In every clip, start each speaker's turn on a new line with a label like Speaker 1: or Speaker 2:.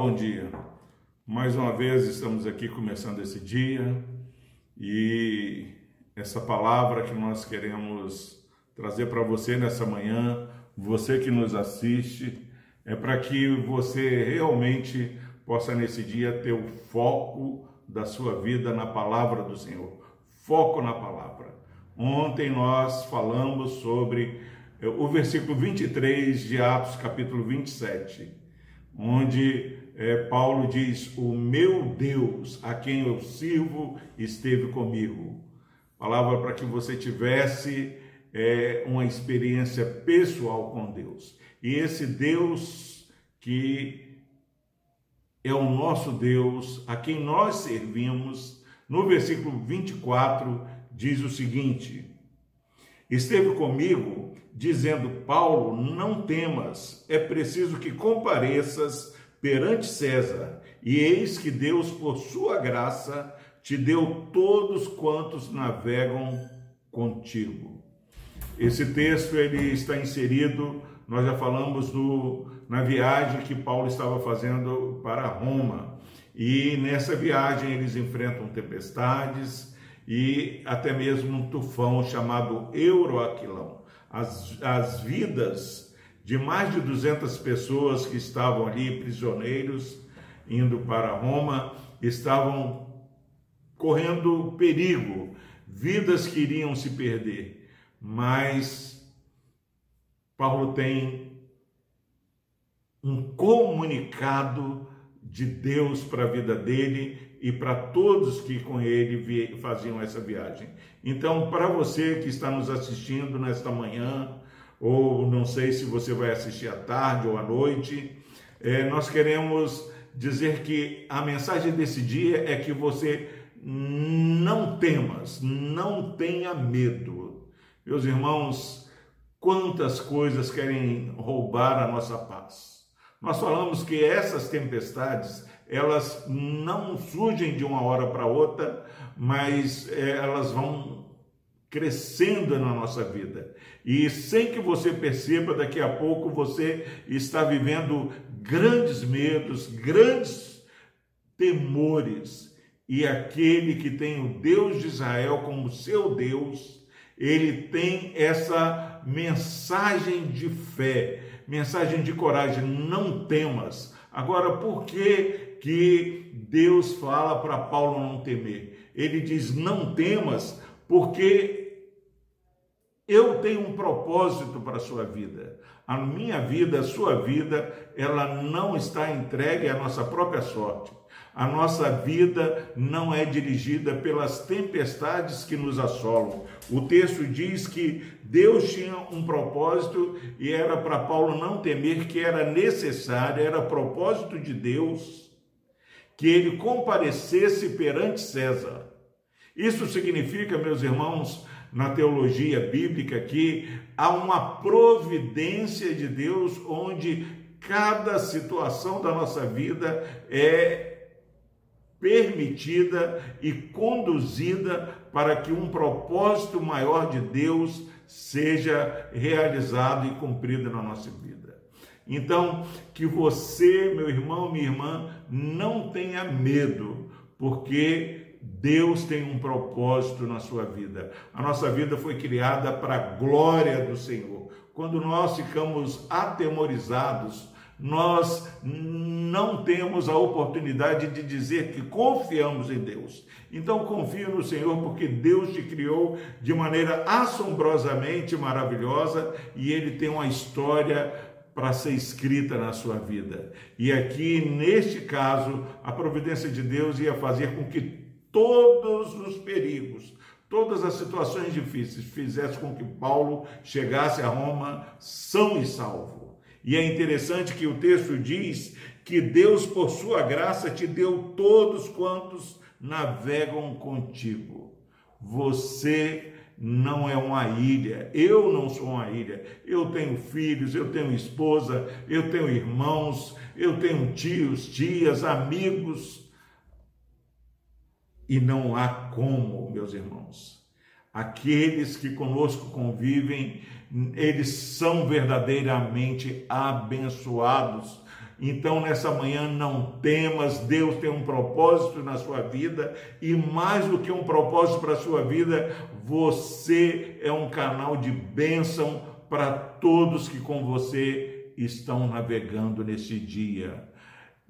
Speaker 1: bom dia. Mais uma vez estamos aqui começando esse dia e essa palavra que nós queremos trazer para você nessa manhã, você que nos assiste, é para que você realmente possa nesse dia ter o foco da sua vida na palavra do Senhor. Foco na palavra. Ontem nós falamos sobre eh, o versículo 23 de Atos, capítulo 27 onde é, Paulo diz: O meu Deus, a quem eu sirvo, esteve comigo. Palavra para que você tivesse é, uma experiência pessoal com Deus. E esse Deus que é o nosso Deus, a quem nós servimos, no versículo 24 diz o seguinte: Esteve comigo dizendo: Paulo, não temas, é preciso que compareças perante César, e eis que Deus, por sua graça, te deu todos quantos navegam contigo. Esse texto ele está inserido, nós já falamos do, na viagem que Paulo estava fazendo para Roma. E nessa viagem eles enfrentam tempestades e até mesmo um tufão chamado Euroaquilão as, as vidas de mais de 200 pessoas que estavam ali prisioneiros, indo para Roma, estavam correndo perigo, vidas que iriam se perder. Mas Paulo tem um comunicado de Deus para a vida dele e para todos que com ele faziam essa viagem. Então, para você que está nos assistindo nesta manhã, ou não sei se você vai assistir à tarde ou à noite, é, nós queremos dizer que a mensagem desse dia é que você não temas, não tenha medo. Meus irmãos, quantas coisas querem roubar a nossa paz. Nós falamos que essas tempestades, elas não surgem de uma hora para outra, mas é, elas vão crescendo na nossa vida. E sem que você perceba, daqui a pouco você está vivendo grandes medos, grandes temores. E aquele que tem o Deus de Israel como seu Deus, ele tem essa mensagem de fé, mensagem de coragem, não temas. Agora, por que que Deus fala para Paulo não temer. Ele diz: Não temas, porque eu tenho um propósito para a sua vida. A minha vida, a sua vida, ela não está entregue à nossa própria sorte. A nossa vida não é dirigida pelas tempestades que nos assolam. O texto diz que Deus tinha um propósito e era para Paulo não temer, que era necessário, era propósito de Deus que ele comparecesse perante César. Isso significa, meus irmãos, na teologia bíblica, que há uma providência de Deus onde cada situação da nossa vida é permitida e conduzida para que um propósito maior de Deus seja realizado e cumprido na nossa vida. Então, que você, meu irmão, minha irmã, não tenha medo, porque Deus tem um propósito na sua vida. A nossa vida foi criada para a glória do Senhor. Quando nós ficamos atemorizados, nós não temos a oportunidade de dizer que confiamos em Deus. Então confie no Senhor, porque Deus te criou de maneira assombrosamente maravilhosa e Ele tem uma história para ser escrita na sua vida. E aqui, neste caso, a providência de Deus ia fazer com que todos os perigos, todas as situações difíceis fizessem com que Paulo chegasse a Roma são e salvo. E é interessante que o texto diz que Deus, por sua graça, te deu todos quantos navegam contigo. Você não é uma ilha. Eu não sou uma ilha. Eu tenho filhos, eu tenho esposa, eu tenho irmãos, eu tenho tios, tias, amigos. E não há como, meus irmãos. Aqueles que conosco convivem, eles são verdadeiramente abençoados. Então, nessa manhã, não temas, Deus tem um propósito na sua vida. E mais do que um propósito para a sua vida, você é um canal de bênção para todos que com você estão navegando nesse dia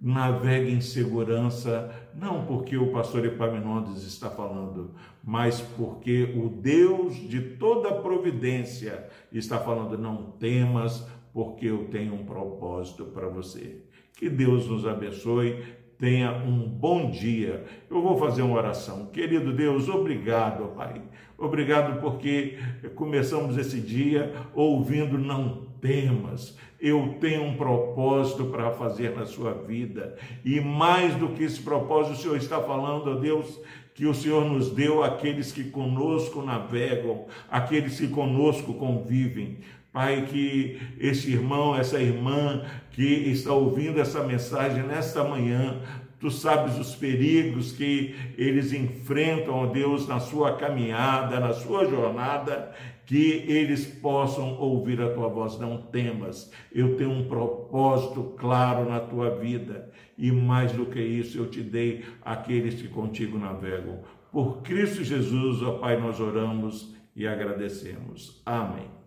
Speaker 1: navegue em segurança, não porque o pastor Epaminondas está falando, mas porque o Deus de toda providência está falando: não temas, porque eu tenho um propósito para você. Que Deus nos abençoe. Tenha um bom dia. Eu vou fazer uma oração. Querido Deus, obrigado, Pai. Obrigado porque começamos esse dia ouvindo não temas. Eu tenho um propósito para fazer na sua vida. E mais do que esse propósito, o Senhor está falando, ó Deus, que o Senhor nos deu aqueles que conosco navegam, aqueles que conosco convivem. Pai, que esse irmão, essa irmã que está ouvindo essa mensagem nesta manhã, Tu sabes os perigos que eles enfrentam, ó Deus, na sua caminhada, na sua jornada, que eles possam ouvir a tua voz. Não temas, eu tenho um propósito claro na tua vida, e mais do que isso, eu te dei aqueles que contigo navegam. Por Cristo Jesus, ó Pai, nós oramos e agradecemos. Amém.